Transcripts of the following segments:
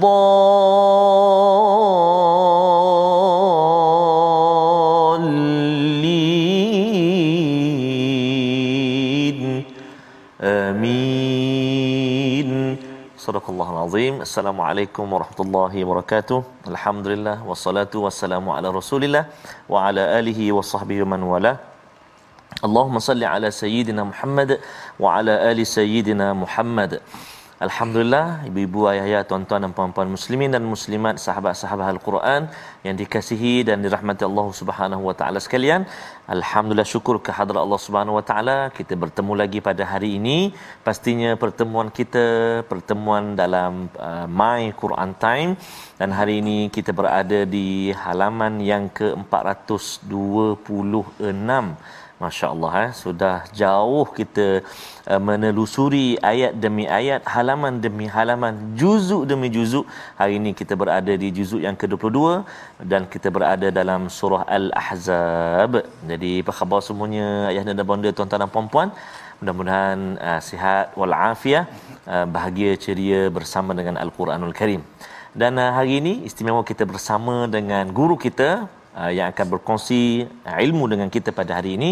آمين. صدق الله العظيم. السلام عليكم ورحمة الله وبركاته. الحمد لله والصلاة والسلام على رسول الله وعلى آله وصحبه ومن والاه. اللهم صل على سيدنا محمد وعلى آل سيدنا محمد. Alhamdulillah ibu-ibu ayah-ayah tuan-tuan dan puan-puan muslimin dan muslimat sahabat-sahabat Al-Quran yang dikasihi dan dirahmati Allah Subhanahu wa taala sekalian. Alhamdulillah syukur kehadrat Allah Subhanahu wa taala kita bertemu lagi pada hari ini. Pastinya pertemuan kita pertemuan dalam uh, My Quran Time dan hari ini kita berada di halaman yang ke-426 Masya Allah eh, sudah jauh kita uh, menelusuri ayat demi ayat, halaman demi halaman, juzuk demi juzuk. Hari ini kita berada di juzuk yang ke-22 dan kita berada dalam surah Al-Ahzab. Jadi apa khabar semuanya ayah dan bonda tuan-tuan dan puan-puan? Mudah-mudahan uh, sihat walafiat, uh, bahagia ceria bersama dengan Al-Quranul Karim. Dan uh, hari ini istimewa kita bersama dengan guru kita uh, yang akan berkongsi uh, ilmu dengan kita pada hari ini.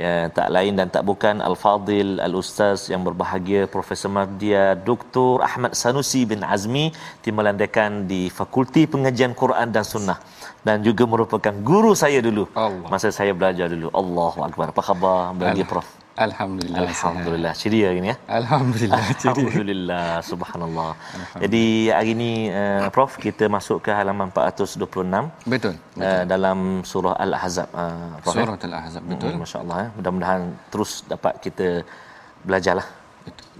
Ya, tak lain dan tak bukan Al-Fadil Al-Ustaz yang berbahagia Profesor Mardia Dr. Ahmad Sanusi bin Azmi timbalandakan di Fakulti Pengajian Quran dan Sunnah. Dan juga merupakan guru saya dulu. Allah. masa saya belajar dulu. Allahu akbar. Apa khabar? Bagi prof Alhamdulillah. Alhamdulillah ceria hari ni ya. Alhamdulillah. Jadi Alhamdulillah subhanallah jadi hari ini uh, prof kita masuk ke halaman 426 betul. uh, dalam surah Al-Ahzab uh, Prof, eh? Surah Al-Ahzab betul. Hmm, Masya Allah eh. Mudah-mudahan terus dapat kita belajarlah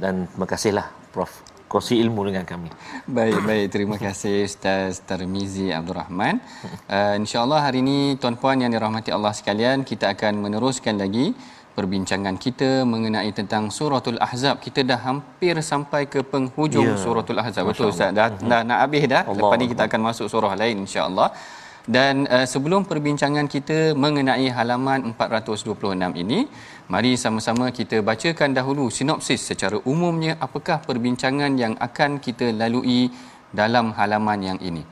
Dan terima kasihlah Prof Kongsi ilmu dengan kami Baik, baik. Terima kasih Ustaz Tarmizi Abdul Rahman. Uh, InsyaAllah hari ini tuan-puan yang dirahmati Allah sekalian, kita akan meneruskan lagi perbincangan kita mengenai tentang suratul Ahzab. Kita dah hampir sampai ke penghujung Ya. suratul Ahzab. Masya Betul Ustaz? Dah, dah nak habis dah. Allah Lepas ni kita akan masuk surah lain insya-Allah. Dan uh, sebelum perbincangan kita mengenai halaman 426 ini, mari sama-sama kita bacakan dahulu sinopsis secara umumnya apakah perbincangan yang akan kita lalui dalam halaman yang ini.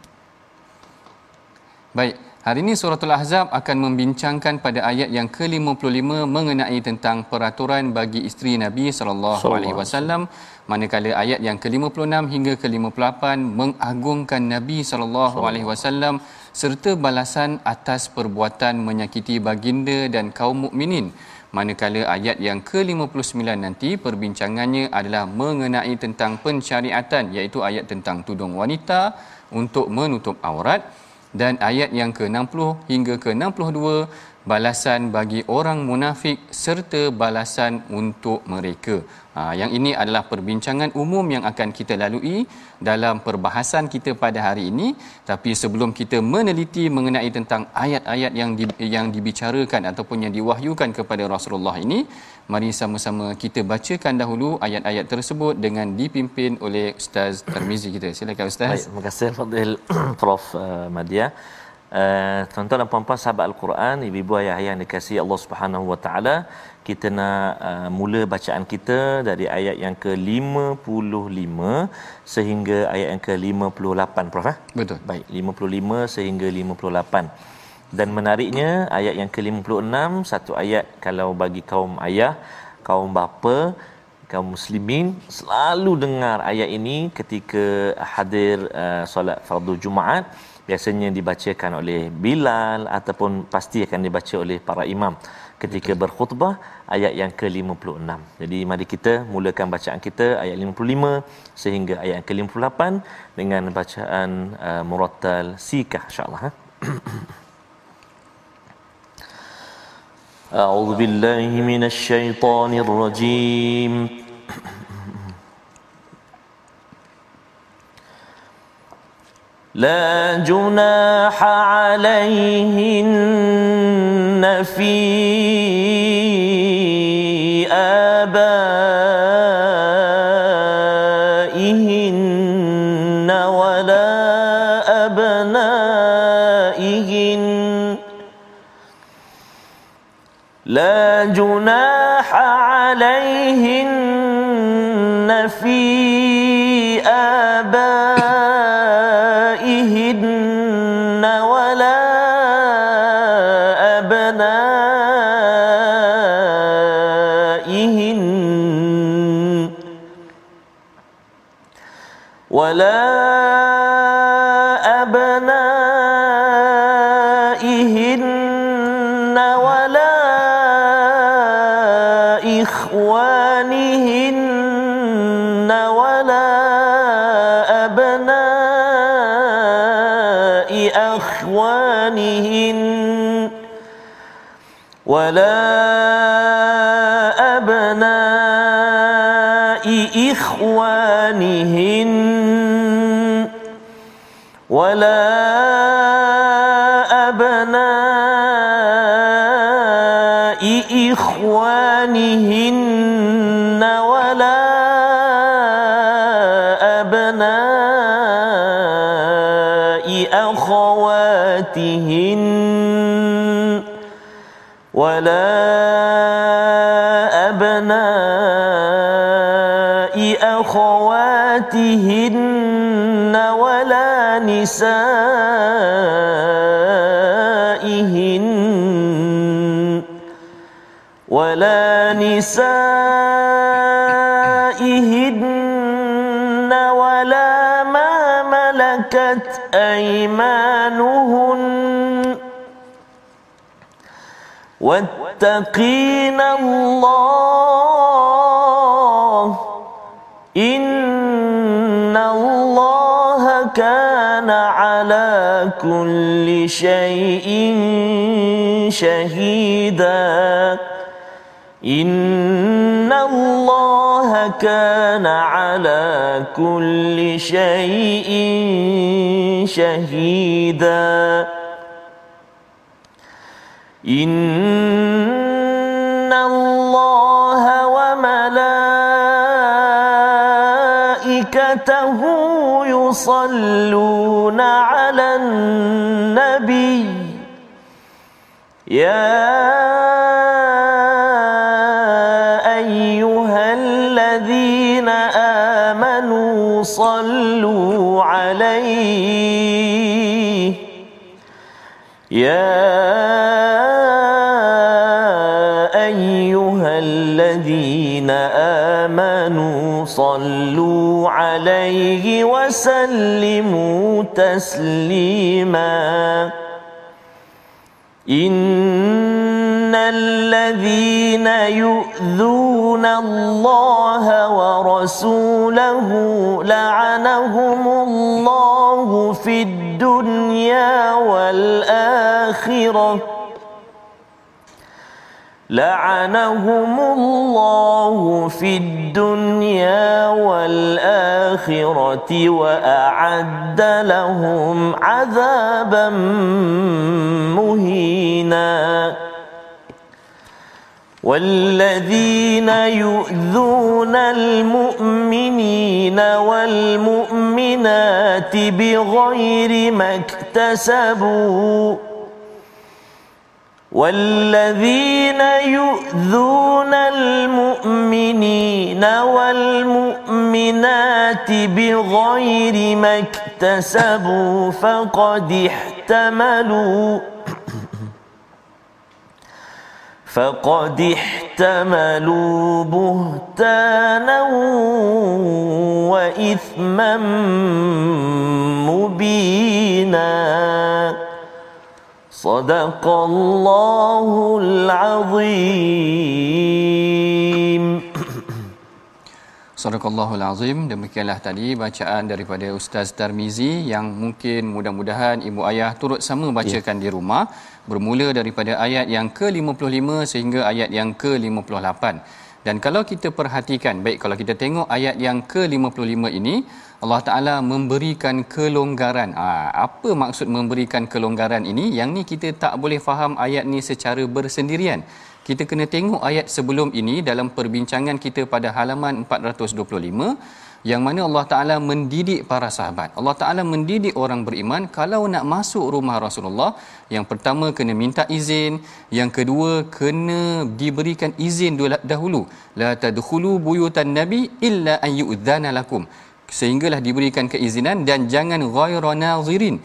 Baik, hari ini suratul Ahzab akan membincangkan pada ayat yang ke-55 mengenai tentang peraturan bagi isteri Nabi sallallahu alaihi wasallam manakala ayat yang ke-56 hingga ke-58 mengagungkan Nabi sallallahu alaihi wasallam serta balasan atas perbuatan menyakiti baginda dan kaum mukminin. Manakala ayat yang ke-59 nanti perbincangannya adalah mengenai tentang pensyariatan iaitu ayat tentang tudung wanita untuk menutup aurat dan ayat yang ke-60 hingga ke-62 balasan bagi orang munafik serta balasan untuk mereka. Ha, yang ini adalah perbincangan umum yang akan kita lalui dalam perbahasan kita pada hari ini. Tapi sebelum kita meneliti mengenai tentang ayat-ayat yang di, yang dibicarakan ataupun yang diwahyukan kepada Rasulullah ini, mari sama-sama kita bacakan dahulu ayat-ayat tersebut dengan dipimpin oleh Ustaz Tarmizi kita. Silakan Ustaz. Baik, terima kasih Fadil Prof uh, Madia. Uh, tuan-tuan dan puan-puan sahabat Al-Quran, ibu-ibu ayah-ayah yang dikasihi Allah Subhanahu Wa Taala, kita nak uh, mula bacaan kita dari ayat yang ke-55 sehingga ayat yang ke-58 Prof eh? Betul. Baik, 55 sehingga 58. Dan menariknya ayat yang ke-56 satu ayat kalau bagi kaum ayah, kaum bapa kaum muslimin selalu dengar ayat ini ketika hadir uh, solat fardu Jumaat biasanya dibacakan oleh Bilal ataupun pasti akan dibaca oleh para imam ketika berkhutbah ayat yang ke-56. Jadi mari kita mulakan bacaan kita ayat 55 sehingga ayat yang ke-58 dengan bacaan uh, murattal sikah insya-Allah. أعوذ بالله من الشيطان الرجيم. لا جناح عليهن في عليهن ولا أبناء إخوانهن ولا أبناء إخوانهن ولا أخواتهن ولا أبناء أخواتهن ولا نسائهن ولا نسائهن أيمانهن واتقين الله إن الله كان على كل شيء شهيدا إن الله كان على كل شيء شهيدا. إن الله وملائكته يصلون على النبي. يا أيها الذين آمنوا صلوا يا صلوا عليه وسلموا تسليما. إن الذين يؤذون الله ورسوله لعنهم الله في الدنيا والآخرة. لعنهم الله في الدنيا والآخرة وأعد لهم عذابا مهينا. والذين يؤذون المؤمنين والمؤمنات بغير ما اكتسبوا والذين يؤذون المؤمنين والمؤمنات بغير ما اكتسبوا فقد احتملوا فقد احتملوا بهتانا وإثما مبينا صدق الله العظيم Sadaqallahul Azim. Demikianlah tadi bacaan daripada Ustaz Tarmizi yang mungkin mudah-mudahan ibu ayah turut sama bacakan ya. di rumah. Bermula daripada ayat yang ke-55 sehingga ayat yang ke-58. Dan kalau kita perhatikan, baik kalau kita tengok ayat yang ke-55 ini, Allah Ta'ala memberikan kelonggaran. Ha, apa maksud memberikan kelonggaran ini? Yang ni kita tak boleh faham ayat ni secara bersendirian kita kena tengok ayat sebelum ini dalam perbincangan kita pada halaman 425 yang mana Allah Taala mendidik para sahabat. Allah Taala mendidik orang beriman kalau nak masuk rumah Rasulullah, yang pertama kena minta izin, yang kedua kena diberikan izin dahulu. La tadkhulu buyutan nabi illa an yu'dzana lakum sehinggalah diberikan keizinan dan jangan ghayra nazirin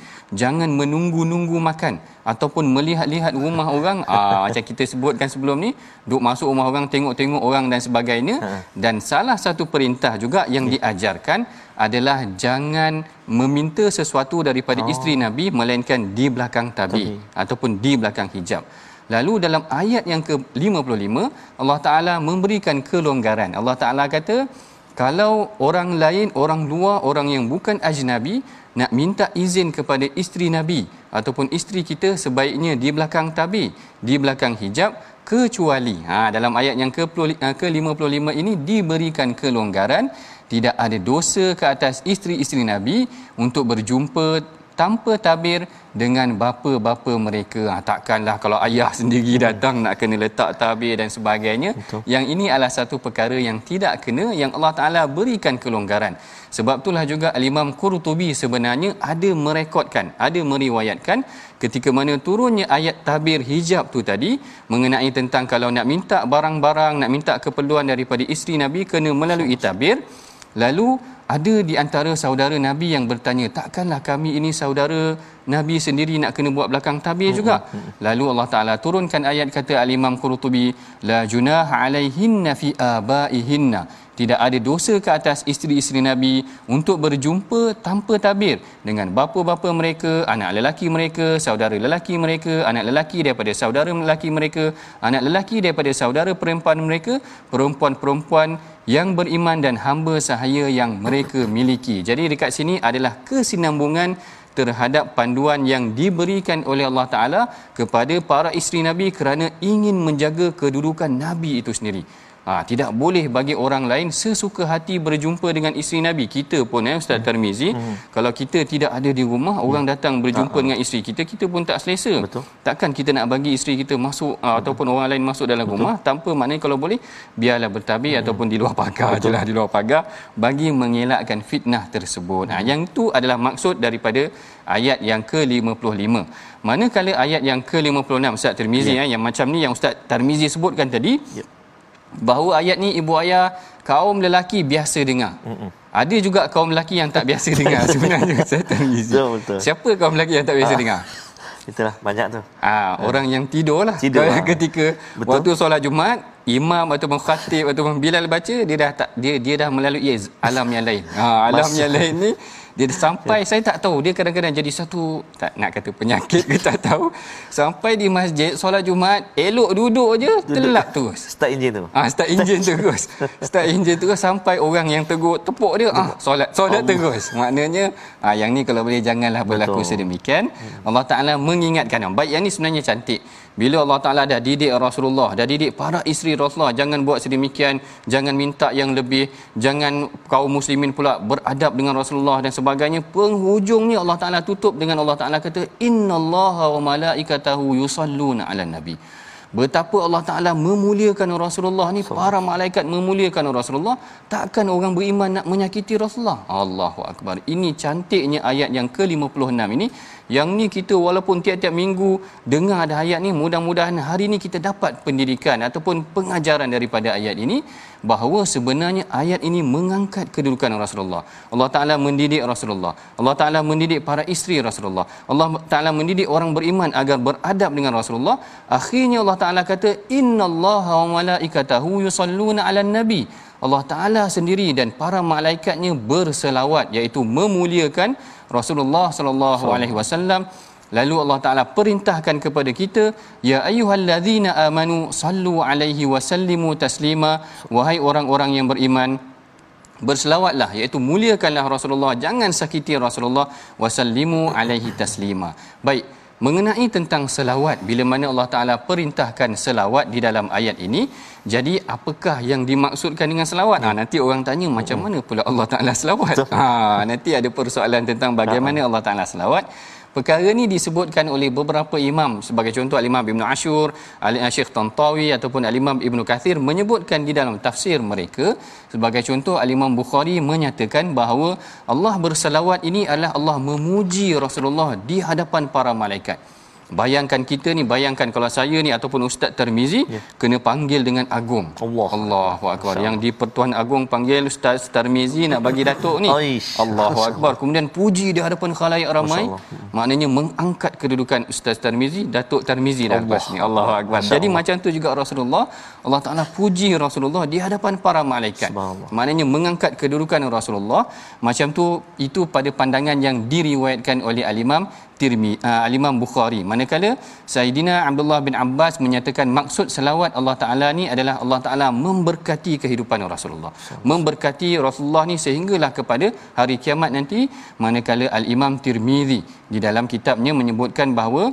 jangan menunggu-nunggu makan ataupun melihat-lihat rumah orang ah macam kita sebutkan sebelum ni duk masuk rumah orang tengok-tengok orang dan sebagainya ha. dan salah satu perintah juga yang ya. diajarkan adalah jangan meminta sesuatu daripada oh. isteri nabi melainkan di belakang tabi, tabi ataupun di belakang hijab Lalu dalam ayat yang ke-55 Allah Taala memberikan kelonggaran. Allah Taala kata kalau orang lain, orang luar, orang yang bukan ajnabi nak minta izin kepada isteri Nabi ataupun isteri kita sebaiknya di belakang tabi, di belakang hijab kecuali ha dalam ayat yang ke-55 eh, ini diberikan kelonggaran tidak ada dosa ke atas isteri-isteri Nabi untuk berjumpa tanpa tabir dengan bapa-bapa mereka. Ha, takkanlah kalau ayah sendiri datang nak kena letak tabir dan sebagainya. Betul. Yang ini adalah satu perkara yang tidak kena yang Allah Taala berikan kelonggaran. Sebab itulah juga Al-Imam Qurtubi sebenarnya ada merekodkan, ada meriwayatkan ketika mana turunnya ayat tabir hijab tu tadi mengenai tentang kalau nak minta barang-barang, nak minta keperluan daripada isteri Nabi kena melalui tabir. Lalu ada di antara saudara Nabi yang bertanya, takkanlah kami ini saudara Nabi sendiri nak kena buat belakang tabir hmm, juga? Hmm, hmm. Lalu Allah Ta'ala turunkan ayat kata Al-Imam Qurtubi, La junah alaihinna fi abaihinna. Tidak ada dosa ke atas isteri-isteri Nabi untuk berjumpa tanpa tabir dengan bapa-bapa mereka, anak lelaki mereka, saudara lelaki mereka, anak lelaki daripada saudara lelaki mereka, anak lelaki daripada saudara perempuan mereka, perempuan-perempuan yang beriman dan hamba sahaya yang mereka miliki. Jadi dekat sini adalah kesinambungan terhadap panduan yang diberikan oleh Allah Taala kepada para isteri Nabi kerana ingin menjaga kedudukan Nabi itu sendiri. Ha, tidak boleh bagi orang lain sesuka hati berjumpa dengan isteri Nabi. Kita pun eh Ustaz. Tarmizi, hmm. kalau kita tidak ada di rumah, hmm. orang datang berjumpa ha, dengan isteri kita, kita pun tak selesa. Betul. Takkan kita nak bagi isteri kita masuk hmm. ataupun orang lain masuk dalam Betul. rumah tanpa maknanya kalau boleh biarlah bertabir hmm. ataupun di luar pagar ajalah di luar pagar bagi mengelakkan fitnah tersebut. Hmm. Ha, yang itu adalah maksud daripada ayat yang ke-55. Manakala ayat yang ke-56 Ustaz Tirmizi ya. eh, yang macam ni yang Ustaz Tirmizi sebutkan tadi, ya bahawa ayat ni ibu ayah kaum lelaki biasa dengar. Mm-mm. Ada juga kaum lelaki yang tak biasa dengar sebenarnya saya betul, betul. Siapa kaum lelaki yang tak biasa ah, dengar? Itulah banyak tu. Ah, ah. orang yang tidur lah. Tidur lah. ketika betul. waktu solat Jumaat, imam ataupun khatib ataupun bilal baca dia dah tak dia dia dah melalui alam yang lain. Ha, alam Masa. yang lain ni dia sampai ya. saya tak tahu dia kadang-kadang jadi satu tak nak kata penyakit ke tak tahu sampai di masjid solat Jumaat elok duduk je telap terus. Start enjin tu. Ah start enjin terus. Start enjin terus sampai orang yang tegur tepuk dia ah solat solat terus. Maknanya ah yang ni kalau boleh janganlah berlaku Betul. sedemikian. Hmm. Allah Taala mengingatkan baik yang ni sebenarnya cantik. Bila Allah Taala dah didik Rasulullah dah didik para isteri Rasulullah jangan buat sedemikian jangan minta yang lebih jangan kaum muslimin pula beradab dengan Rasulullah dan sebagainya penghujungnya Allah Taala tutup dengan Allah Taala kata innallaha wa malaikatahu yusalluna ala nabi. Betapa Allah Taala memuliakan Rasulullah ni para malaikat memuliakan Rasulullah takkan orang beriman nak menyakiti Rasulullah? Allahu akbar. Ini cantiknya ayat yang ke-56 ini yang ni kita walaupun tiap-tiap minggu dengar ada ayat ni mudah-mudahan hari ni kita dapat pendidikan ataupun pengajaran daripada ayat ini bahawa sebenarnya ayat ini mengangkat kedudukan Rasulullah. Allah Taala mendidik Rasulullah. Allah Taala mendidik para isteri Rasulullah. Allah Taala mendidik orang beriman agar beradab dengan Rasulullah. Akhirnya Allah Taala kata innallaha wa malaikatahu yusalluna 'alan nabi. Allah Taala sendiri dan para malaikatnya berselawat iaitu memuliakan Rasulullah sallallahu alaihi wasallam Lalu Allah Taala perintahkan kepada kita, ya ayyuhallazina amanu sallu alaihi wa sallimu taslima wahai orang-orang yang beriman berselawatlah iaitu muliakanlah Rasulullah jangan sakiti Rasulullah wasallimu alaihi taslima. Baik, mengenai tentang selawat bila mana Allah Taala perintahkan selawat di dalam ayat ini jadi apakah yang dimaksudkan dengan selawat? Ha, nanti orang tanya macam mana pula Allah Taala selawat? Ha nanti ada persoalan tentang bagaimana Allah Taala selawat. Perkara ini disebutkan oleh beberapa imam. Sebagai contoh Al-Imam Ibn Ashur, Al-Syekh Tantawi ataupun Al-Imam Ibn Kathir menyebutkan di dalam tafsir mereka. Sebagai contoh Al-Imam Bukhari menyatakan bahawa Allah bersalawat ini adalah Allah memuji Rasulullah di hadapan para malaikat. Bayangkan kita ni, bayangkan kalau saya ni ataupun Ustaz Termizi ya. kena panggil dengan agung. Allah. Allahu Akbar. Yang di Pertuan Agung panggil Ustaz Termizi nak bagi datuk ni. Allahu Akbar. Kemudian puji di hadapan khalayak ramai. Maknanya mengangkat kedudukan Ustaz Termizi, Datuk Termizi dah lepas ni. Allahu Akbar. Jadi macam tu juga Rasulullah. Allah Taala puji Rasulullah di hadapan para malaikat. Maknanya mengangkat kedudukan Rasulullah. Macam tu itu pada pandangan yang diriwayatkan oleh Al-Imam Tirmi uh, Al-Imam Bukhari. Manakala Saidina Abdullah bin Abbas menyatakan maksud selawat Allah Taala ni adalah Allah Taala memberkati kehidupan Rasulullah. Memberkati Rasulullah ni sehinggalah kepada hari kiamat nanti. Manakala Al-Imam Tirmizi di dalam kitabnya menyebutkan bahawa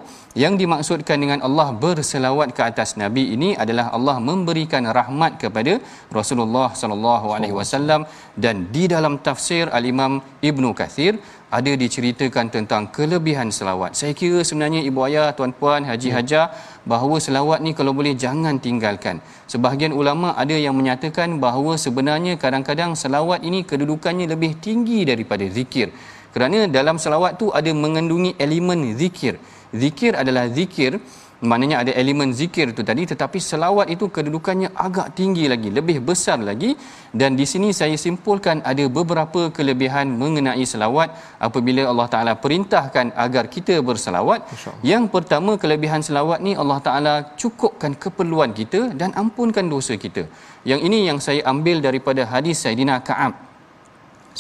yang dimaksudkan dengan Allah berselawat ke atas nabi ini adalah Allah memberikan rahmat kepada Rasulullah sallallahu alaihi wasallam. Dan di dalam tafsir Al-Imam Ibnu Kathir ada diceritakan tentang kelebihan selawat. Saya kira sebenarnya ibu ayah, tuan-puan, haji haja bahawa selawat ni kalau boleh jangan tinggalkan. Sebahagian ulama ada yang menyatakan bahawa sebenarnya kadang-kadang selawat ini kedudukannya lebih tinggi daripada zikir. Kerana dalam selawat tu ada mengandungi elemen zikir. Zikir adalah zikir maknanya ada elemen zikir itu tadi tetapi selawat itu kedudukannya agak tinggi lagi lebih besar lagi. Dan di sini saya simpulkan ada beberapa kelebihan mengenai selawat. Apabila Allah Taala perintahkan agar kita berselawat yang pertama kelebihan selawat ni Allah Taala cukupkan keperluan kita dan ampunkan dosa kita. Yang ini yang saya ambil daripada hadis Saidina Ka'ab.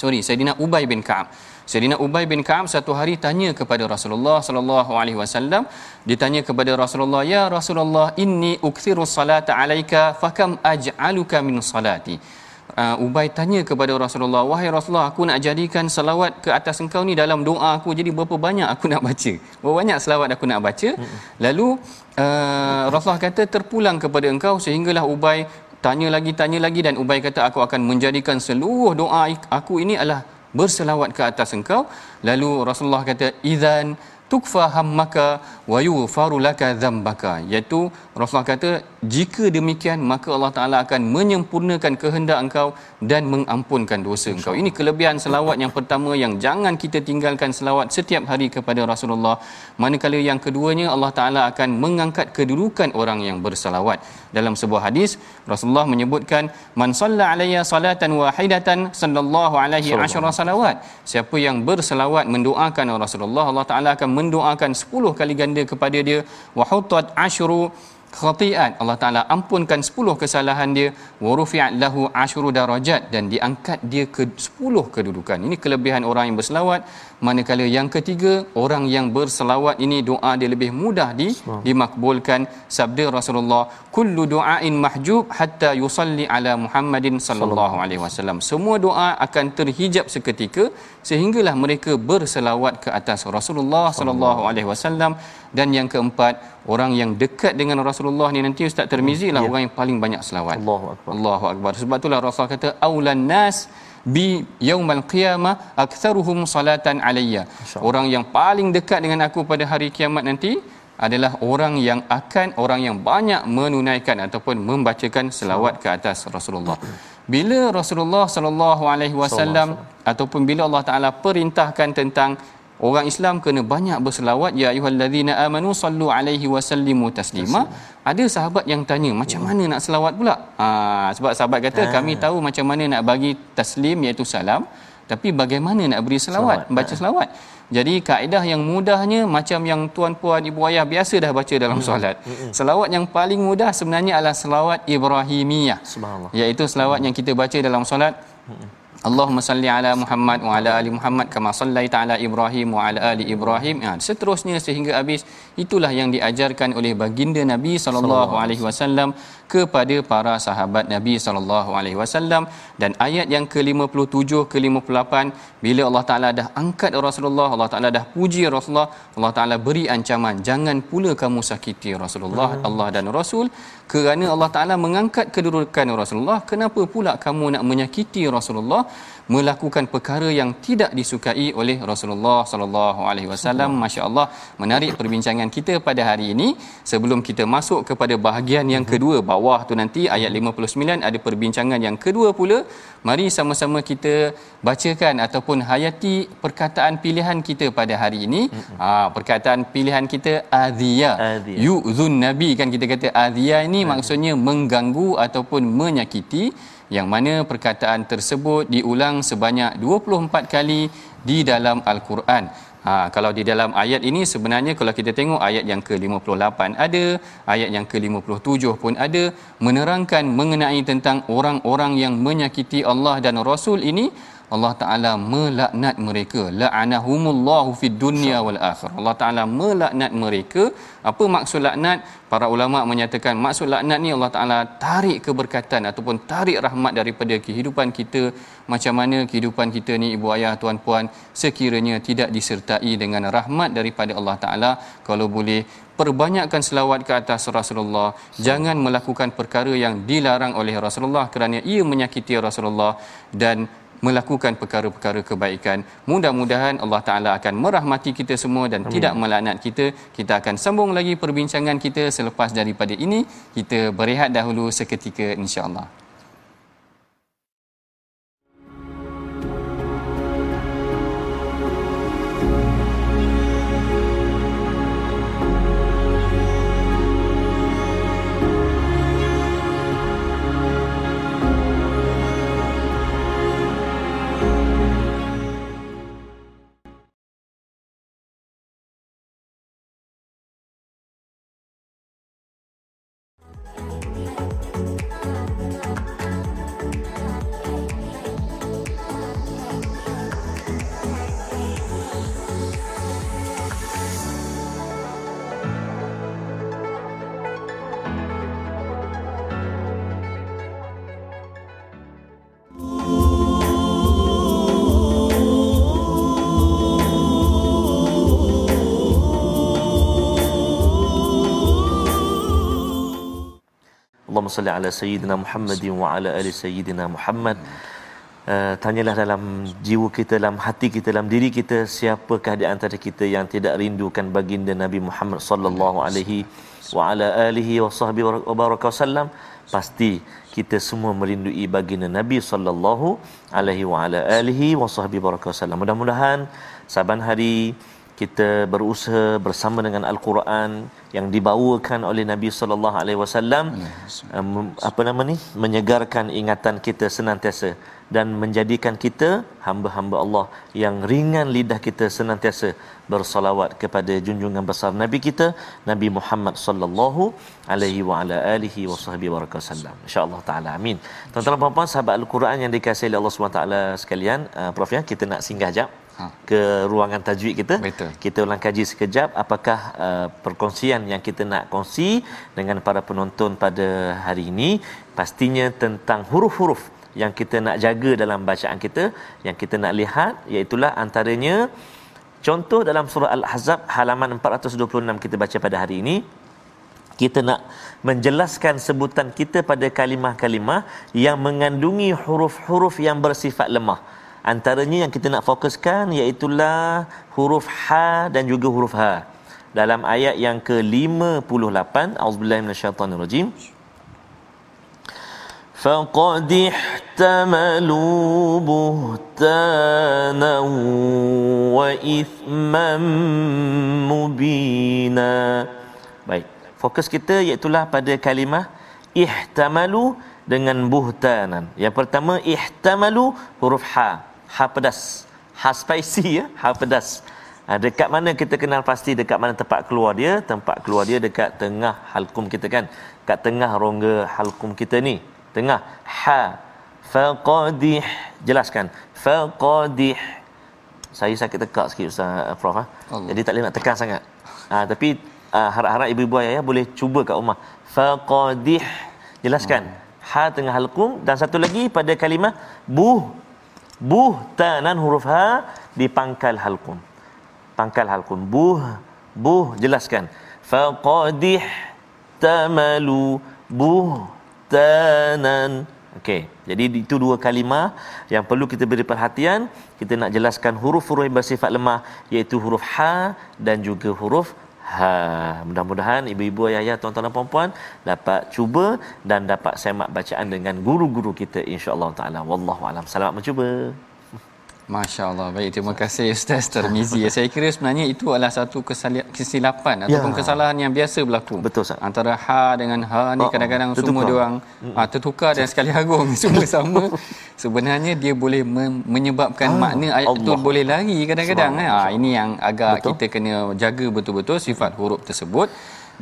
Sorry Saidina Ubay bin Ka'ab Sayyidina Ubay bin Ka'ab satu hari tanya kepada Rasulullah sallallahu alaihi wasallam. Ditanya kepada Rasulullah ya Rasulullah inni ukthiru salata alaika fakam aj'aluka min salati? Uh, Ubay tanya kepada Rasulullah wahai Rasulullah aku nak jadikan selawat ke atas engkau ni dalam doa aku. Jadi berapa banyak aku nak baca? Berapa banyak selawat aku nak baca? Lalu uh, Rasulullah kata terpulang kepada engkau. Sehinggalah Ubay tanya lagi tanya lagi dan Ubay kata aku akan menjadikan seluruh doa aku ini adalah berselawat ke atas engkau. Lalu Rasulullah kata idzan tukfa hammaka wa yufaru laka dzambaka iaitu Rasulullah kata jika demikian maka Allah Taala akan menyempurnakan kehendak engkau dan mengampunkan dosa engkau. Ini kelebihan selawat yang pertama yang jangan kita tinggalkan selawat setiap hari kepada Rasulullah. Manakala yang keduanya Allah Taala akan mengangkat kedudukan orang yang berselawat. Dalam sebuah hadis Rasulullah menyebutkan man salla alayya salatan wahidatan sallallahu alaihi asyara salawat. Siapa yang berselawat mendoakan Rasulullah Allah Taala akan mendoakan 10 kali ganda kepada dia. Wa hutat asyru khati'at. Allah Taala ampunkan 10 kesalahan dia. Wa rufi'at lahu asyru darajat. Dan diangkat dia ke 10 kedudukan. Ini kelebihan orang yang berselawat manakala yang ketiga orang yang berselawat ini doa dia lebih mudah di dimakbulkan. Sabda Rasulullah kullu du'ain mahjub hatta yusalli ala Muhammadin sallallahu alaihi wasallam. Semua doa akan terhijab seketika sehinggalah mereka berselawat ke atas Rasulullah sallallahu. alaihi wasallam. Dan yang keempat orang yang dekat dengan Rasulullah ni nanti Ustaz Tirmizi lah ya. orang yang paling banyak selawat. Allahu akbar. Allahu akbar. Sebab itulah Rasul kata aulan nas bi yaumal qiyamah aktsaruhum salatan alayya. Orang yang paling dekat dengan aku pada hari kiamat nanti adalah orang yang akan orang yang banyak menunaikan ataupun membacakan selawat ke atas Rasulullah. Bila Rasulullah sallallahu alaihi wasallam. ataupun bila Allah Taala perintahkan tentang orang Islam kena banyak berselawat ya ayyuhallazina amanu sallu alaihi wasallimu taslima ada sahabat yang tanya macam mana nak selawat pula ha, sebab sahabat kata ha. kami tahu macam mana nak bagi taslim iaitu salam tapi bagaimana nak beri selawat, selawat. baca ha. selawat jadi kaedah yang mudahnya macam yang tuan-puan ibu ayah biasa dah baca dalam hmm. solat. Hmm. Selawat yang paling mudah sebenarnya adalah selawat Ibrahimiyah. Subhanallah. Iaitu selawat hmm. yang kita baca dalam solat. Hmm. Allahumma salli ala Muhammad wa ala ali Muhammad kama sallaita ala Ibrahim wa ala ali Ibrahim. Ya, seterusnya sehingga habis itulah yang diajarkan oleh baginda Nabi sallallahu alaihi wasallam kepada para sahabat Nabi sallallahu alaihi wasallam dan ayat yang ke-57 ke-58 bila Allah Taala dah angkat Rasulullah Allah Taala dah puji Rasulullah Allah Taala beri ancaman jangan pula kamu sakiti Rasulullah hmm. Allah dan Rasul kerana Allah Taala mengangkat kedudukan Rasulullah kenapa pula kamu nak menyakiti Rasulullah melakukan perkara yang tidak disukai oleh Rasulullah sallallahu alaihi wasallam. masya-Allah menarik perbincangan kita pada hari ini. Sebelum kita masuk kepada bahagian yang mhm. kedua bawah tu nanti ayat 59 ada perbincangan yang kedua pula. Mari sama-sama kita bacakan ataupun hayati perkataan pilihan kita pada hari ini. Ha, perkataan pilihan kita adhiya. Yu'zun nabi kan kita kata adhiya ini maksudnya mengganggu ataupun menyakiti yang mana perkataan tersebut diulang sebanyak 24 kali di dalam al-Quran. Ha, kalau di dalam ayat ini sebenarnya kalau kita tengok ayat yang ke-58 ada, ayat yang ke-57 pun ada menerangkan mengenai tentang orang-orang yang menyakiti Allah dan Rasul ini Allah Taala melaknat mereka. La'anahumullahu fid dunya wal akhir Allah Taala melaknat mereka. Apa maksud laknat? Para ulama menyatakan maksud laknat ni Allah Taala tarik keberkatan ataupun tarik rahmat daripada kehidupan kita. Macam mana kehidupan kita ni ibu ayah tuan puan sekiranya tidak disertai dengan rahmat daripada Allah Taala. Kalau boleh perbanyakkan selawat ke atas Rasulullah. Jangan melakukan perkara yang dilarang oleh Rasulullah kerana ia menyakiti Rasulullah. Dan melakukan perkara-perkara kebaikan. Mudah-mudahan Allah Taala akan merahmati kita semua dan Amin. tidak melaknat kita. Kita akan sambung lagi perbincangan kita selepas daripada ini. Kita berehat dahulu seketika insya-Allah. Salli ala sayyidina Muhammadin wa ala ali sayyidina Muhammad. Uh, tanyalah dalam jiwa kita, dalam hati kita, dalam diri kita, siapakah di antara kita yang tidak rindukan baginda Nabi Muhammad sallallahu alaihi wa ala alihi wa sahbihi wa baraka wasallam? Pasti kita semua merindui baginda Nabi sallallahu alaihi wa ala alihi wa sahbihi baraka wasallam. Mudah-mudahan saban hari kita berusaha bersama dengan al-Quran yang dibawakan oleh Nabi sallallahu alaihi wasallam apa nama ni? Menyegarkan ingatan kita senantiasa dan menjadikan kita hamba-hamba Allah yang ringan lidah kita senantiasa bersalawat kepada junjungan besar Nabi kita Nabi Muhammad sallallahu alaihi wa ala alihi wasahbihi wasallam insyaallah taala amin. Tuan-tuan dan puan sahabat al-Quran yang dikasihi oleh Allah Subhanahu taala sekalian uh, prof ya kita nak singgah jap ha. ke ruangan tajwid kita. Betul. Kita ulang kaji sekejap apakah uh, perkongsian yang kita nak kongsi dengan para penonton pada hari ini pastinya tentang huruf-huruf yang kita nak jaga dalam bacaan kita yang kita nak lihat iaitu antaranya contoh dalam surah al-ahzab halaman 426 kita baca pada hari ini kita nak menjelaskan sebutan kita pada kalimah-kalimah yang mengandungi huruf-huruf yang bersifat lemah antaranya yang kita nak fokuskan iaitulah huruf ha dan juga huruf ha dalam ayat yang ke-58 auzubillahi minasyaitanirrajim فقد احتملوا بهتانا وإثما مبينا Baik, fokus kita iaitu pada kalimah ihtamalu dengan buhtanan. Yang pertama ihtamalu huruf ha, ha pedas. Ha spicy ya, ha pedas. Ha, dekat mana kita kenal pasti dekat mana tempat keluar dia? Tempat keluar dia dekat tengah halkum kita kan. Dekat tengah rongga halkum kita ni. Tengah. Ha. Faqadih. Jelaskan. Faqadih. Saya sakit tekak sikit ustaz prof ha? jadi tak boleh nak tekan sangat. Ha, tapi uh, harap-harap ibu-ibu ayah boleh cuba kat rumah. Faqadih. Jelaskan. Hmm. ha tengah halqum dan satu lagi pada kalimah buh buh tanan huruf ha di pangkal halqum pangkal halqum buh buh jelaskan faqadih tamalu buh ihsanan. Okey. Jadi itu dua kalimah yang perlu kita beri perhatian. Kita nak jelaskan huruf-huruf yang bersifat lemah iaitu huruf ha dan juga huruf ha. Mudah-mudahan ibu-ibu, ayah-ayah, tuan-tuan dan puan-puan dapat cuba dan dapat semak bacaan dengan guru-guru kita insya-Allah taala. Wallahu alam. Selamat mencuba. Masya Allah. Baik, terima kasih Ustaz Termizi. Saya kira sebenarnya itu adalah satu kesilapan ataupun ya. kesalahan yang biasa berlaku. Betul, Ustaz. Antara ha dengan ha ni oh, kadang-kadang tertukar. semua dia orang ha, tertukar dan sekali agung semua sama. Sebenarnya dia boleh menyebabkan ha, makna ayat Allah. itu boleh lari kadang-kadang. Ha, ini yang agak betul. kita kena jaga betul-betul sifat huruf tersebut.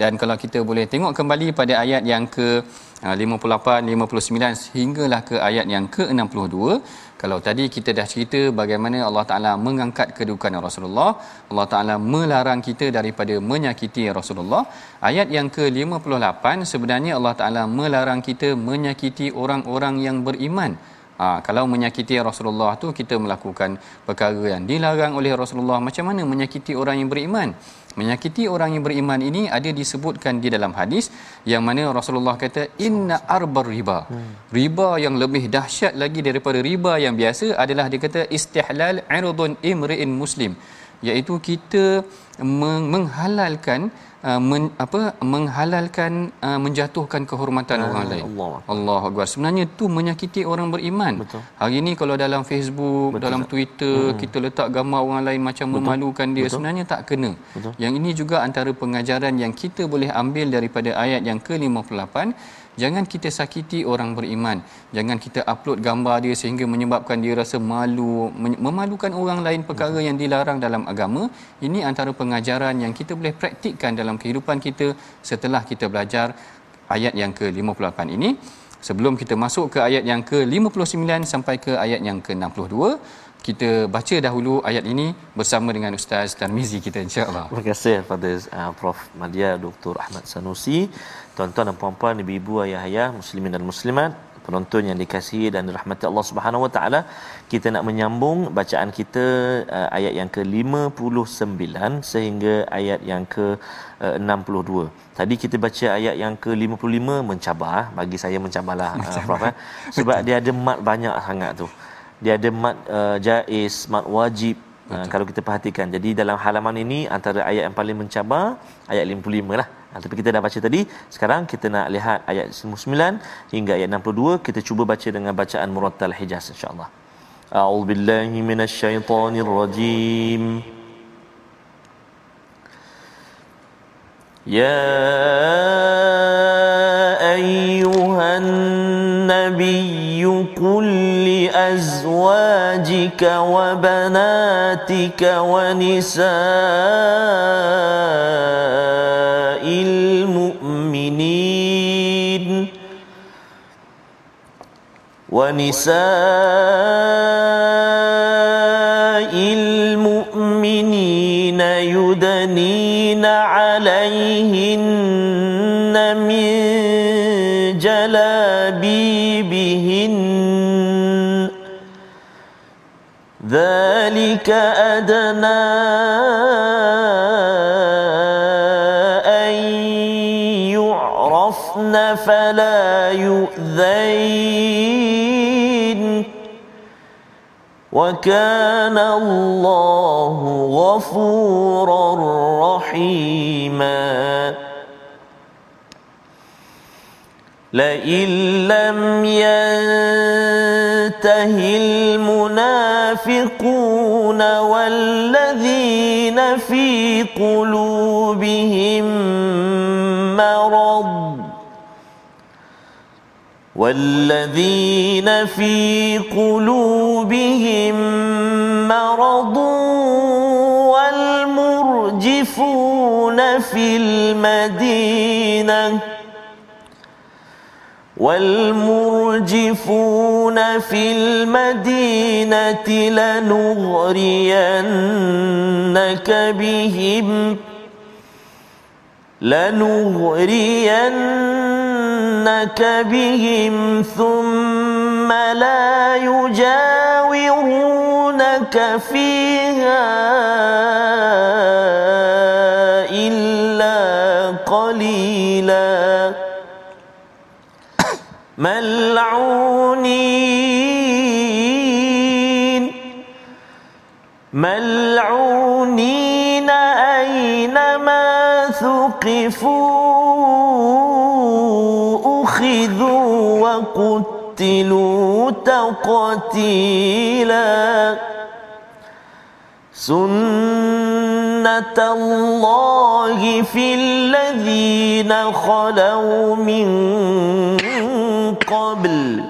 Dan kalau kita boleh tengok kembali pada ayat yang ke 58, 59 sehinggalah ke ayat yang ke 62 kalau tadi kita dah cerita bagaimana Allah Taala mengangkat kedudukan Rasulullah, Allah Taala melarang kita daripada menyakiti Rasulullah. Ayat yang ke-58 sebenarnya Allah Taala melarang kita menyakiti orang-orang yang beriman. Ha, kalau menyakiti Rasulullah tu kita melakukan perkara yang dilarang oleh Rasulullah. Macam mana menyakiti orang yang beriman? Menyakiti orang yang beriman ini ada disebutkan di dalam hadis yang mana Rasulullah kata inna arbar riba. Riba yang lebih dahsyat lagi daripada riba yang biasa adalah dia kata istihlal irdun imri'in muslim iaitu kita menghalalkan uh, men, apa menghalalkan uh, menjatuhkan kehormatan uh, orang lain. Allah. Allah Akbar. Sebenarnya tu menyakiti orang beriman. Betul. Hari ini kalau dalam Facebook, Betul. dalam Twitter hmm. kita letak gambar orang lain macam Betul. memalukan dia Betul. sebenarnya tak kena. Betul. Yang ini juga antara pengajaran yang kita boleh ambil daripada ayat yang ke-58 Jangan kita sakiti orang beriman. Jangan kita upload gambar dia sehingga menyebabkan dia rasa malu, memalukan orang lain perkara yang dilarang dalam agama. Ini antara pengajaran yang kita boleh praktikkan dalam kehidupan kita setelah kita belajar ayat yang ke-58 ini. Sebelum kita masuk ke ayat yang ke-59 sampai ke ayat yang ke-62, kita baca dahulu ayat ini bersama dengan Ustaz Tarmizi kita insya-Allah. Terima kasih kepada uh, Prof Madia Dr. Ahmad Sanusi tuan-tuan dan puan-puan, ibu-ibu, ayah-ayah, muslimin dan muslimat, penonton yang dikasihi dan dirahmati Allah Subhanahu Wa Taala, kita nak menyambung bacaan kita uh, ayat yang ke-59 sehingga ayat yang ke-62. Uh, Tadi kita baca ayat yang ke-55 mencabar, bagi saya mencabarlah uh, Prof eh. sebab dia ada mat banyak sangat tu. Dia ada mat uh, jaiz, mat wajib, Ha, kalau kita perhatikan. Jadi dalam halaman ini antara ayat yang paling mencabar ayat 55 lah. Ha, tapi kita dah baca tadi. Sekarang kita nak lihat ayat 99 hingga ayat 62. Kita cuba baca dengan bacaan Murattal Hijaz insya-Allah. A'udzubillahi minasyaitonirrajim. Ya يا ايها النبي قل لازواجك وبناتك ونساء المؤمنين ونساء المؤمنين يدنين على عليهن من جلابيبهن. ذلك أدنى أن يعرفن فلا يؤذين. وكان الله غفورا رحيما. لئن لم ينته المنافقون والذين في قلوبهم مرض والذين في قلوبهم مرض والمرجفون في المدينة والمرجفون في المدينة لنغرينك بهم لنغرينك بهم ثم لا يجاورونك فيها إلا قليلاً ملعونين ملعونين أينما ثقفوا وقتلوا تقتيلا. سنة الله في الذين خلوا من قبل.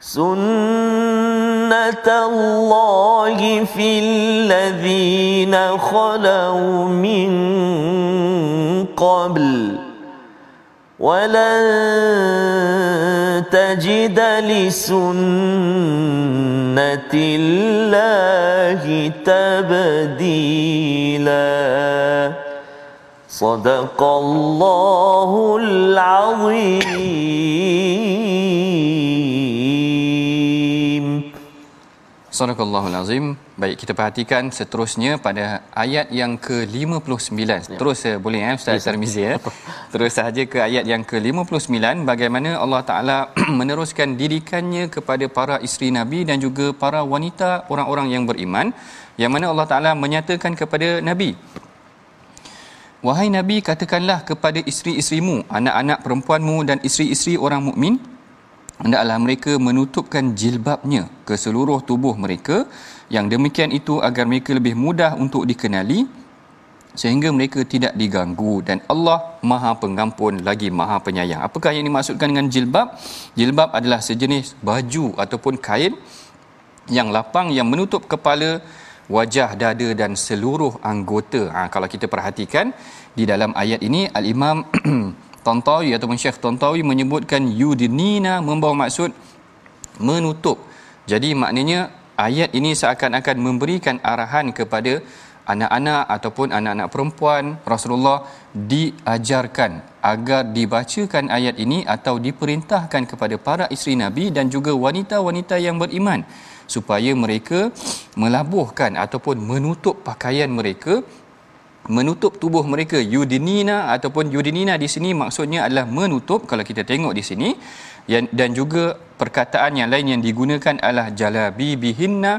سنة الله في الذين خلوا من قبل. ولن تجد لسنة الله تبديلاً صدق الله العظيم Assalamualaikum. azim. Baik kita perhatikan seterusnya pada ayat yang ke-59. Ya. Terus ya, boleh eh Ustaz Tarmizi ya. Terus sahaja ke ayat yang ke-59 bagaimana Allah Taala meneruskan didikannya kepada para isteri Nabi dan juga para wanita orang-orang yang beriman yang mana Allah Taala menyatakan kepada Nabi Wahai Nabi katakanlah kepada isteri-isterimu, anak-anak perempuanmu dan isteri-isteri orang mukmin hendaklah mereka menutupkan jilbabnya ke seluruh tubuh mereka. Yang demikian itu agar mereka lebih mudah untuk dikenali sehingga mereka tidak diganggu dan Allah Maha Pengampun lagi Maha Penyayang. Apakah yang dimaksudkan dengan jilbab? Jilbab adalah sejenis baju ataupun kain yang lapang yang menutup kepala wajah, dada dan seluruh anggota. Ha, kalau kita perhatikan di dalam ayat ini Al-Imam Tontawi ataupun Syekh Tontawi menyebutkan yudnina membawa maksud menutup. Jadi maknanya ayat ini seakan-akan memberikan arahan kepada anak-anak ataupun anak-anak perempuan Rasulullah diajarkan agar dibacakan ayat ini atau diperintahkan kepada para isteri Nabi dan juga wanita-wanita yang beriman supaya mereka melabuhkan ataupun menutup pakaian mereka menutup tubuh mereka yudinina ataupun yudinina di sini maksudnya adalah menutup kalau kita tengok di sini. Dan juga perkataan yang lain yang digunakan adalah jalabi bihinna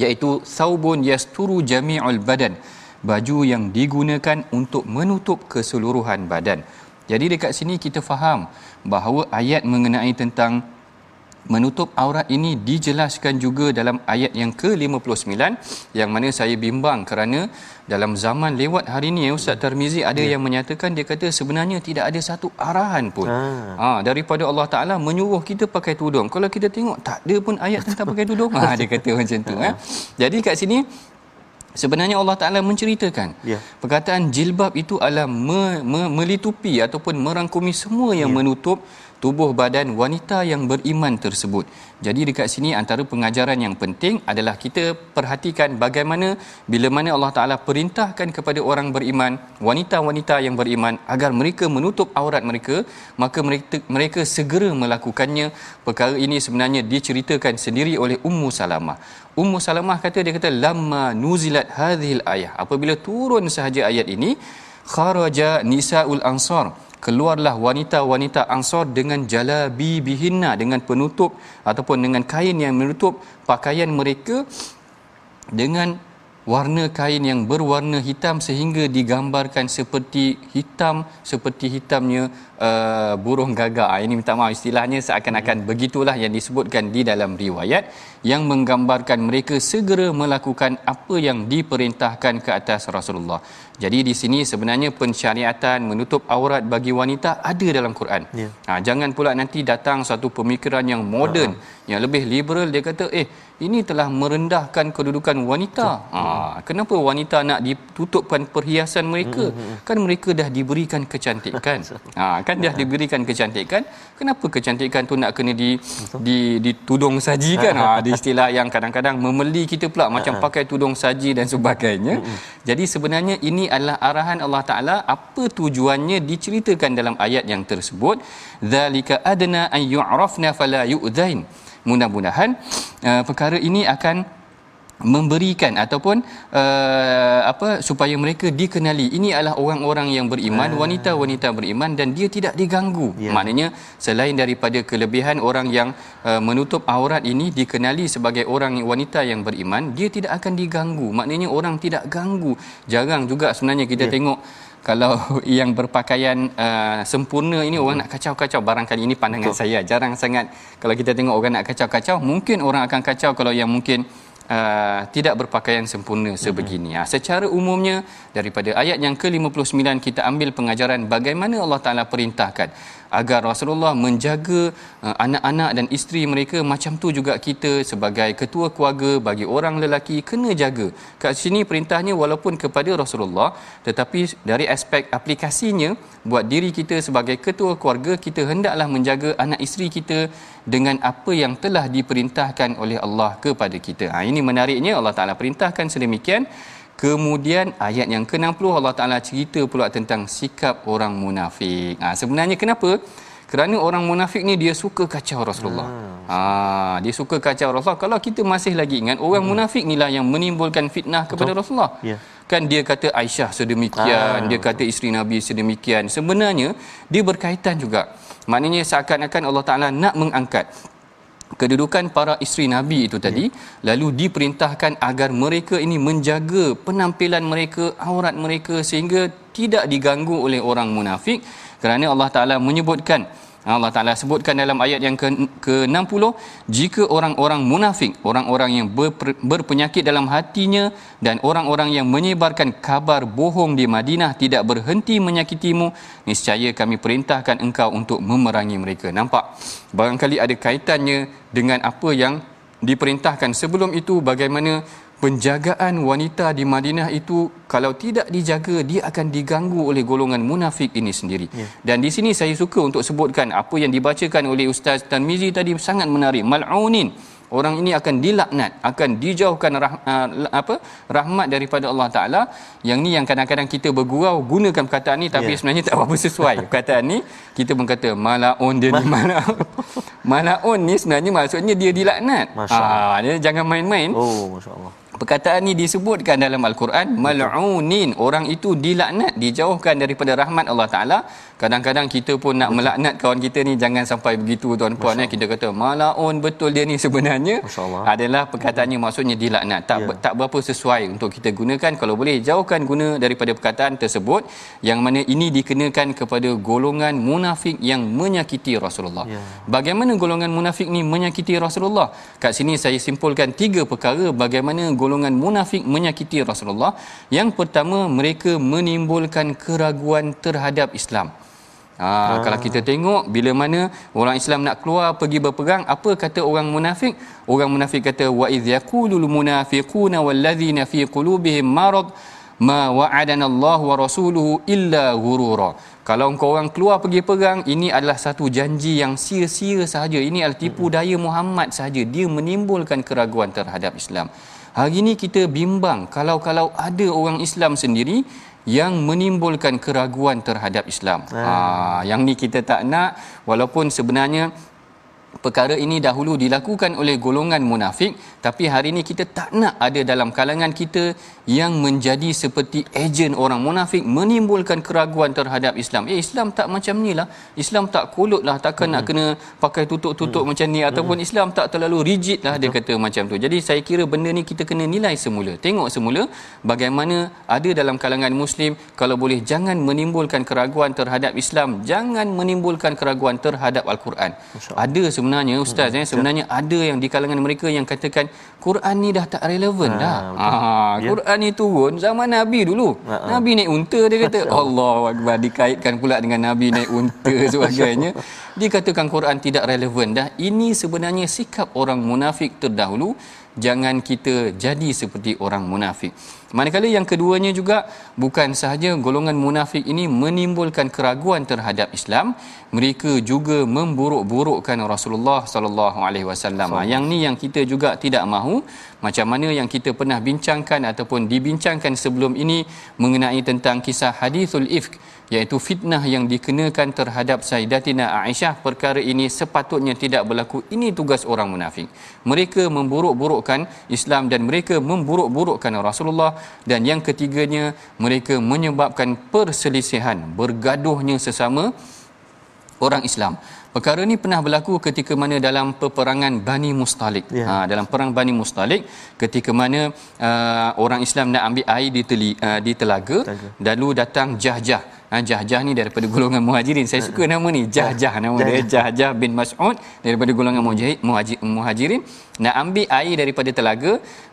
iaitu saubun yasturu jami'ul badan. Baju yang digunakan untuk menutup keseluruhan badan. Jadi dekat sini kita faham bahawa ayat mengenai tentang menutup aurat ini dijelaskan juga dalam ayat yang ke-59 yang mana saya bimbang kerana dalam zaman lewat hari ini Ustaz Tarmizi ada ya. yang menyatakan dia kata sebenarnya tidak ada satu arahan pun ha. Ha, daripada Allah Ta'ala menyuruh kita pakai tudung kalau kita tengok tak ada pun ayat tentang pakai tudung ha, dia kata macam tu ha. jadi kat sini Sebenarnya Allah Taala menceritakan ya. perkataan jilbab itu adalah me, me, melitupi ataupun merangkumi semua yang ya. menutup tubuh badan wanita yang beriman tersebut. Jadi dekat sini antara pengajaran yang penting adalah kita perhatikan bagaimana bila mana Allah Taala perintahkan kepada orang beriman, wanita-wanita yang beriman agar mereka menutup aurat mereka, maka mereka mereka segera melakukannya. Perkara ini sebenarnya diceritakan sendiri oleh Ummu Salamah. Ummu Salamah kata dia kata lamma nuzilat hadhil ayah. Apabila turun sahaja ayat ini, kharaja nisaul ansar keluarlah wanita-wanita ansar dengan jalabi bihinna dengan penutup ataupun dengan kain yang menutup pakaian mereka dengan warna kain yang berwarna hitam sehingga digambarkan seperti hitam seperti hitamnya uh, burung gagak. Ah, ini minta maaf istilahnya seakan-akan hmm. begitulah yang disebutkan di dalam riwayat yang menggambarkan mereka segera melakukan apa yang diperintahkan ke atas Rasulullah. Jadi di sini sebenarnya pensyariatan menutup aurat bagi wanita ada dalam Quran. Yeah. Ha, jangan pula nanti datang satu pemikiran yang moden, uh-huh. yang lebih liberal dia kata eh ini telah merendahkan kedudukan wanita. Ha, kenapa wanita nak ditutupkan perhiasan mereka? Mm-hmm. Kan mereka dah diberikan kecantikan. Ha, kan dah diberikan kecantikan. Kenapa kecantikan tu nak kena di di ditudung saji kan? Ha, di istilah yang kadang-kadang memeli kita pula macam pakai tudung saji dan sebagainya. Jadi sebenarnya ini adalah arahan Allah Taala apa tujuannya diceritakan dalam ayat yang tersebut. Zalika adna an yu'rafna fala yu'dhain mudah-mudahan uh, perkara ini akan memberikan ataupun uh, apa supaya mereka dikenali ini adalah orang-orang yang beriman ah. wanita-wanita beriman dan dia tidak diganggu yeah. maknanya selain daripada kelebihan orang yang uh, menutup aurat ini dikenali sebagai orang wanita yang beriman dia tidak akan diganggu maknanya orang tidak ganggu jarang juga sebenarnya kita yeah. tengok kalau yang berpakaian uh, sempurna ini hmm. orang nak kacau-kacau barangkali ini pandangan Betul. saya jarang sangat kalau kita tengok orang nak kacau-kacau mungkin orang akan kacau kalau yang mungkin uh, tidak berpakaian sempurna sebegini. Hmm. Uh, secara umumnya daripada ayat yang ke-59 kita ambil pengajaran bagaimana Allah Taala perintahkan agar Rasulullah menjaga uh, anak-anak dan isteri mereka macam tu juga kita sebagai ketua keluarga bagi orang lelaki kena jaga. Kat sini perintahnya walaupun kepada Rasulullah tetapi dari aspek aplikasinya buat diri kita sebagai ketua keluarga kita hendaklah menjaga anak isteri kita dengan apa yang telah diperintahkan oleh Allah kepada kita. Ha, ini menariknya Allah Taala perintahkan sedemikian Kemudian ayat yang ke-60 Allah Taala cerita pula tentang sikap orang munafik. Ha, sebenarnya kenapa? Kerana orang munafik ni dia suka kacau Rasulullah. Ha, dia suka kacau Rasulullah. Kalau kita masih lagi ingat orang hmm. munafik inilah yang menimbulkan fitnah kepada Betul. Rasulullah. Yeah. Kan dia kata Aisyah sedemikian, ha. dia kata isteri Nabi sedemikian. Sebenarnya dia berkaitan juga. Maknanya seakan-akan Allah Taala nak mengangkat kedudukan para isteri Nabi itu tadi ya. lalu diperintahkan agar mereka ini menjaga penampilan mereka aurat mereka sehingga tidak diganggu oleh orang munafik kerana Allah Taala menyebutkan Allah Taala sebutkan dalam ayat yang ke-60 jika orang-orang munafik orang-orang yang ber- berpenyakit dalam hatinya dan orang-orang yang menyebarkan kabar bohong di Madinah tidak berhenti menyakitimu niscaya kami perintahkan engkau untuk memerangi mereka. Nampak? Barangkali ada kaitannya dengan apa yang diperintahkan sebelum itu bagaimana penjagaan wanita di Madinah itu kalau tidak dijaga dia akan diganggu oleh golongan munafik ini sendiri. Ya. Dan di sini saya suka untuk sebutkan apa yang dibacakan oleh Ustaz Tanmizi tadi sangat menarik. Mal'unin orang ini akan dilaknat akan dijauhkan rah, uh, apa rahmat daripada Allah Taala yang ni yang kadang-kadang kita bergurau gunakan perkataan ni tapi yeah. sebenarnya tak apa sesuai perkataan ni kita pun kata malaun dia ni mana malaun ni sebenarnya maksudnya dia dilaknat ah dia jangan main-main oh masyaallah perkataan ni disebutkan dalam al-Quran mal'unin. Orang itu dilaknat dijauhkan daripada rahmat Allah Taala. Kadang-kadang kita pun nak melaknat kawan kita ni jangan sampai begitu tuan-puan ya kita kata. Malaun betul dia ni sebenarnya. Adalah perkataannya maksudnya dilaknat. Tak ya. tak berapa sesuai untuk kita gunakan. Kalau boleh jauhkan guna daripada perkataan tersebut yang mana ini dikenakan kepada golongan munafik yang menyakiti Rasulullah. Ya. bagaimana golongan munafik ni menyakiti Rasulullah? Kat sini saya simpulkan tiga perkara bagaimana golongan munafik menyakiti Rasulullah. Yang pertama, mereka menimbulkan keraguan terhadap Islam. Ha, ah. Kalau kita tengok bila mana orang Islam nak keluar pergi berperang, apa kata orang munafik? Orang munafik kata wa idh yaqulul munafiquna wallazina fi qulubihim marad ma wa'adana Allah wa rasuluhu illa ghurura. Kalau engkau orang keluar pergi perang, ini adalah satu janji yang sia-sia sahaja. Ini adalah tipu daya Muhammad sahaja. Dia menimbulkan keraguan terhadap Islam. Hari ini kita bimbang kalau-kalau ada orang Islam sendiri yang menimbulkan keraguan terhadap Islam. Ha. ha yang ni kita tak nak walaupun sebenarnya perkara ini dahulu dilakukan oleh golongan munafik tapi hari ini kita tak nak ada dalam kalangan kita yang menjadi seperti ejen orang munafik menimbulkan keraguan terhadap Islam eh Islam tak macam ni lah Islam tak kolot lah takkan hmm. nak kena pakai tutup-tutup hmm. macam ni ataupun hmm. Islam tak terlalu rigid lah Betul. dia kata macam tu jadi saya kira benda ni kita kena nilai semula tengok semula bagaimana ada dalam kalangan muslim kalau boleh jangan menimbulkan keraguan terhadap Islam jangan menimbulkan keraguan terhadap Al-Quran ada sebenarnya ustaz hmm. eh sebenarnya ada yang di kalangan mereka yang katakan Quran ni dah tak relevan ha, dah. Ha, ya. Quran ni turun zaman Nabi dulu. Ha, ha. Nabi naik unta dia kata. Allah Akbar dikaitkan pula dengan Nabi naik unta sebagainya. Dikatakan Quran tidak relevan dah. Ini sebenarnya sikap orang munafik terdahulu jangan kita jadi seperti orang munafik. Manakala yang keduanya juga bukan sahaja golongan munafik ini menimbulkan keraguan terhadap Islam, mereka juga memburuk-burukkan Rasulullah sallallahu alaihi wasallam. Yang ni yang kita juga tidak mahu macam mana yang kita pernah bincangkan ataupun dibincangkan sebelum ini mengenai tentang kisah hadithul ifk iaitu fitnah yang dikenakan terhadap Sayyidatina Aisyah perkara ini sepatutnya tidak berlaku. Ini tugas orang munafik. Mereka memburuk-burukkan Islam dan mereka memburuk-burukkan Rasulullah. Dan yang ketiganya mereka menyebabkan perselisihan bergaduhnya sesama orang Islam. Perkara ini pernah berlaku ketika mana dalam peperangan Bani Mustalik. Yeah. Ha, dalam perang Bani Mustalik, ketika mana uh, orang Islam nak ambil air di, teli, uh, di telaga, telaga, lalu datang Jahjah ha, Jah-Jah ni daripada golongan muhajirin. Saya suka nama ni. Jah-Jah nama dia. Jah-Jah. Bin Mas'ud daripada golongan muhajirin. Nak ambil air daripada telaga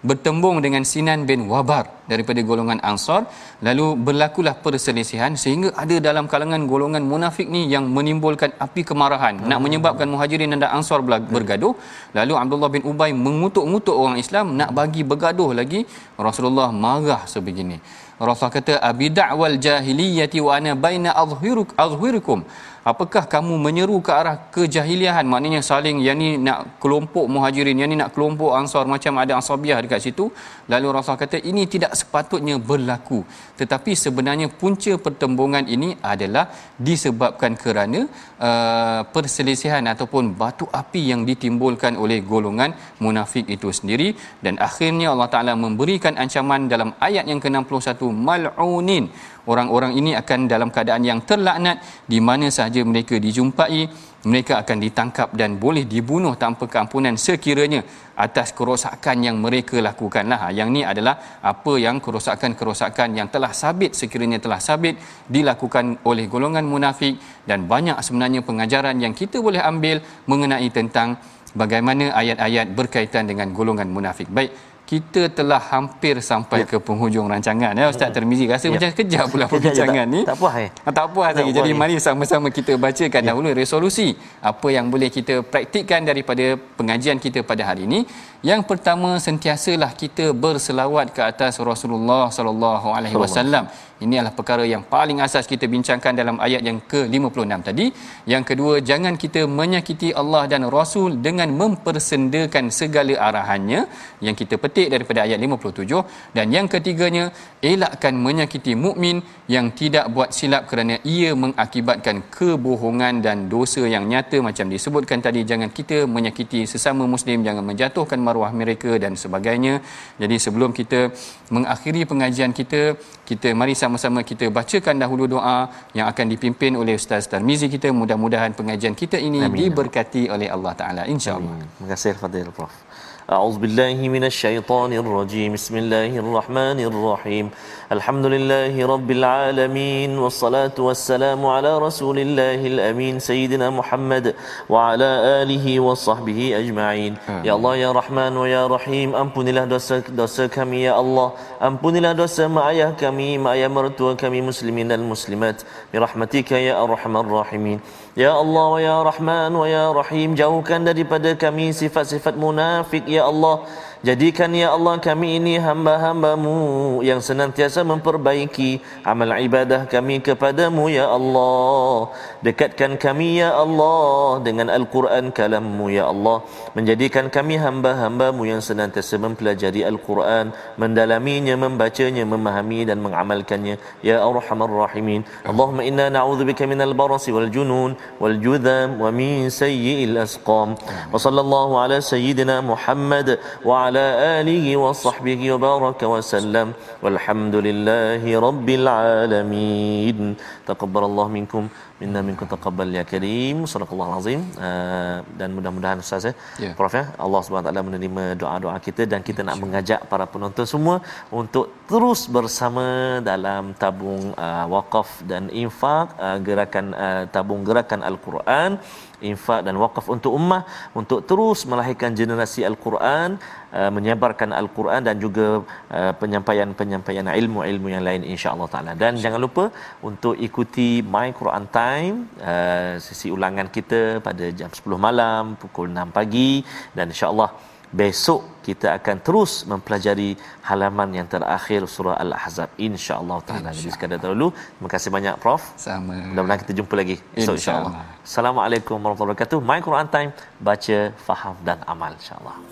bertembung dengan Sinan bin Wabar daripada golongan Ansar. Lalu berlakulah perselisihan sehingga ada dalam kalangan golongan munafik ni yang menimbulkan api kemarahan. Hmm. nak menyebabkan muhajirin dan Ansar bergaduh. Lalu Abdullah bin Ubay mengutuk-ngutuk orang Islam nak bagi bergaduh lagi. Rasulullah marah sebegini Rasulullah kata abida'wal jahiliyati wa ana baina azhiruk azhirukum apakah kamu menyeru ke arah kejahiliahan? Maknanya saling yang ni nak kelompok muhajirin yang ni nak kelompok ansar macam ada ansabiah dekat situ. Lalu Rasul kata ini tidak sepatutnya berlaku. Tetapi sebenarnya punca pertembungan ini adalah disebabkan kerana uh, perselisihan ataupun batu api yang ditimbulkan oleh golongan munafik itu sendiri. Dan akhirnya Allah Taala memberikan ancaman dalam ayat yang ke-61 mal'unin orang-orang ini akan dalam keadaan yang terlaknat di mana sahaja mereka dijumpai mereka akan ditangkap dan boleh dibunuh tanpa keampunan sekiranya atas kerosakan yang mereka lakukanlah yang ni adalah apa yang kerosakan-kerosakan yang telah sabit sekiranya telah sabit dilakukan oleh golongan munafik. Dan banyak sebenarnya pengajaran yang kita boleh ambil mengenai tentang bagaimana ayat-ayat berkaitan dengan golongan munafik. Baik kita telah hampir sampai ya. ke penghujung rancangan ya Ustaz Termizi rasa ya. macam kejap pula perbincangan ni. tak puas eh tak puas lagi. jadi mari sama-sama kita bacakan ya. dahulu resolusi apa yang boleh kita praktikkan daripada pengajian kita pada hari ini. Yang pertama sentiasalah kita berselawat ke atas Rasulullah sallallahu alaihi wasallam ini adalah perkara yang paling asas kita bincangkan dalam ayat yang ke-56 tadi. Yang kedua, jangan kita menyakiti Allah dan Rasul dengan mempersendakan segala arahannya yang kita petik daripada ayat 57 dan yang ketiganya, elakkan menyakiti mukmin yang tidak buat silap kerana ia mengakibatkan kebohongan dan dosa yang nyata macam disebutkan tadi jangan kita menyakiti sesama muslim jangan menjatuhkan maruah mereka dan sebagainya. Jadi sebelum kita mengakhiri pengajian kita, kita mari sama-sama kita bacakan dahulu doa yang akan dipimpin oleh Ustaz Tarmizi kita. Mudah-mudahan pengajian kita ini Amin. diberkati oleh Allah Taala. Insyaallah terima kasih Fadil Prof أعوذ بالله من الشيطان الرجيم. بسم الله الرحمن الرحيم. الحمد لله رب العالمين والصلاة والسلام على رسول الله الأمين سيدنا محمد وعلى آله وصحبه أجمعين. يا الله يا رحمن ويا رحيم ampunilah dosa dosa kami ya Allah ampunilah dosa mak ayah kami mak ayah mertua kami muslimin dan muslimat. birahmatika ya arhamar rahimin Ya Allah wa ya Rahman wa ya Rahim jauhkan daripada kami sifat-sifat munafik ya Allah jadikan ya Allah kami ini hamba-hambamu yang senantiasa memperbaiki amal ibadah kami kepadamu ya Allah. Dekatkan kami ya Allah dengan Al-Quran kalammu ya Allah. Menjadikan kami hamba-hambamu yang senantiasa mempelajari Al-Quran mendalaminya membacanya memahami dan mengamalkannya. Ya arhamar rahimin. Allahumma inna na'udzubika minal barasi wal junun wal judham wa min sayyi'il asqam. Wa sallallahu ala sayyidina Muhammad wa alihi wa sahbihi wa baraka wa sallam. Walhamdulillahi rabbil alamin. Taqabbalallahu minkum. Minna minkum taqabbal ya karim. Sadaqallahu azim. Uh, dan mudah-mudahan ustaz ya. Yeah. prof ya Allah Subhanahu taala menerima doa-doa kita dan kita nak mengajak para penonton semua untuk terus bersama dalam tabung uh, wakaf dan infak uh, gerakan uh, tabung gerakan al-Quran infak dan wakaf untuk ummah untuk terus melahirkan generasi al-Quran uh, menyebarkan al-Quran dan juga uh, penyampaian-penyampaian ilmu-ilmu yang lain insya-Allah taala. Dan jangan lupa untuk ikuti My Quran Time uh, sesi ulangan kita pada jam 10 malam pukul 6 pagi. Dan insya-Allah besok kita akan terus mempelajari halaman yang terakhir surah Al-Ahzab insya-Allah taala. Jadi sekadar dahulu. Terima kasih banyak prof. Sama. Mudah-mudahan kita jumpa lagi esok insya-Allah. Insya Assalamualaikum warahmatullahi wabarakatuh. My Quran Time baca, faham dan amal insya-Allah.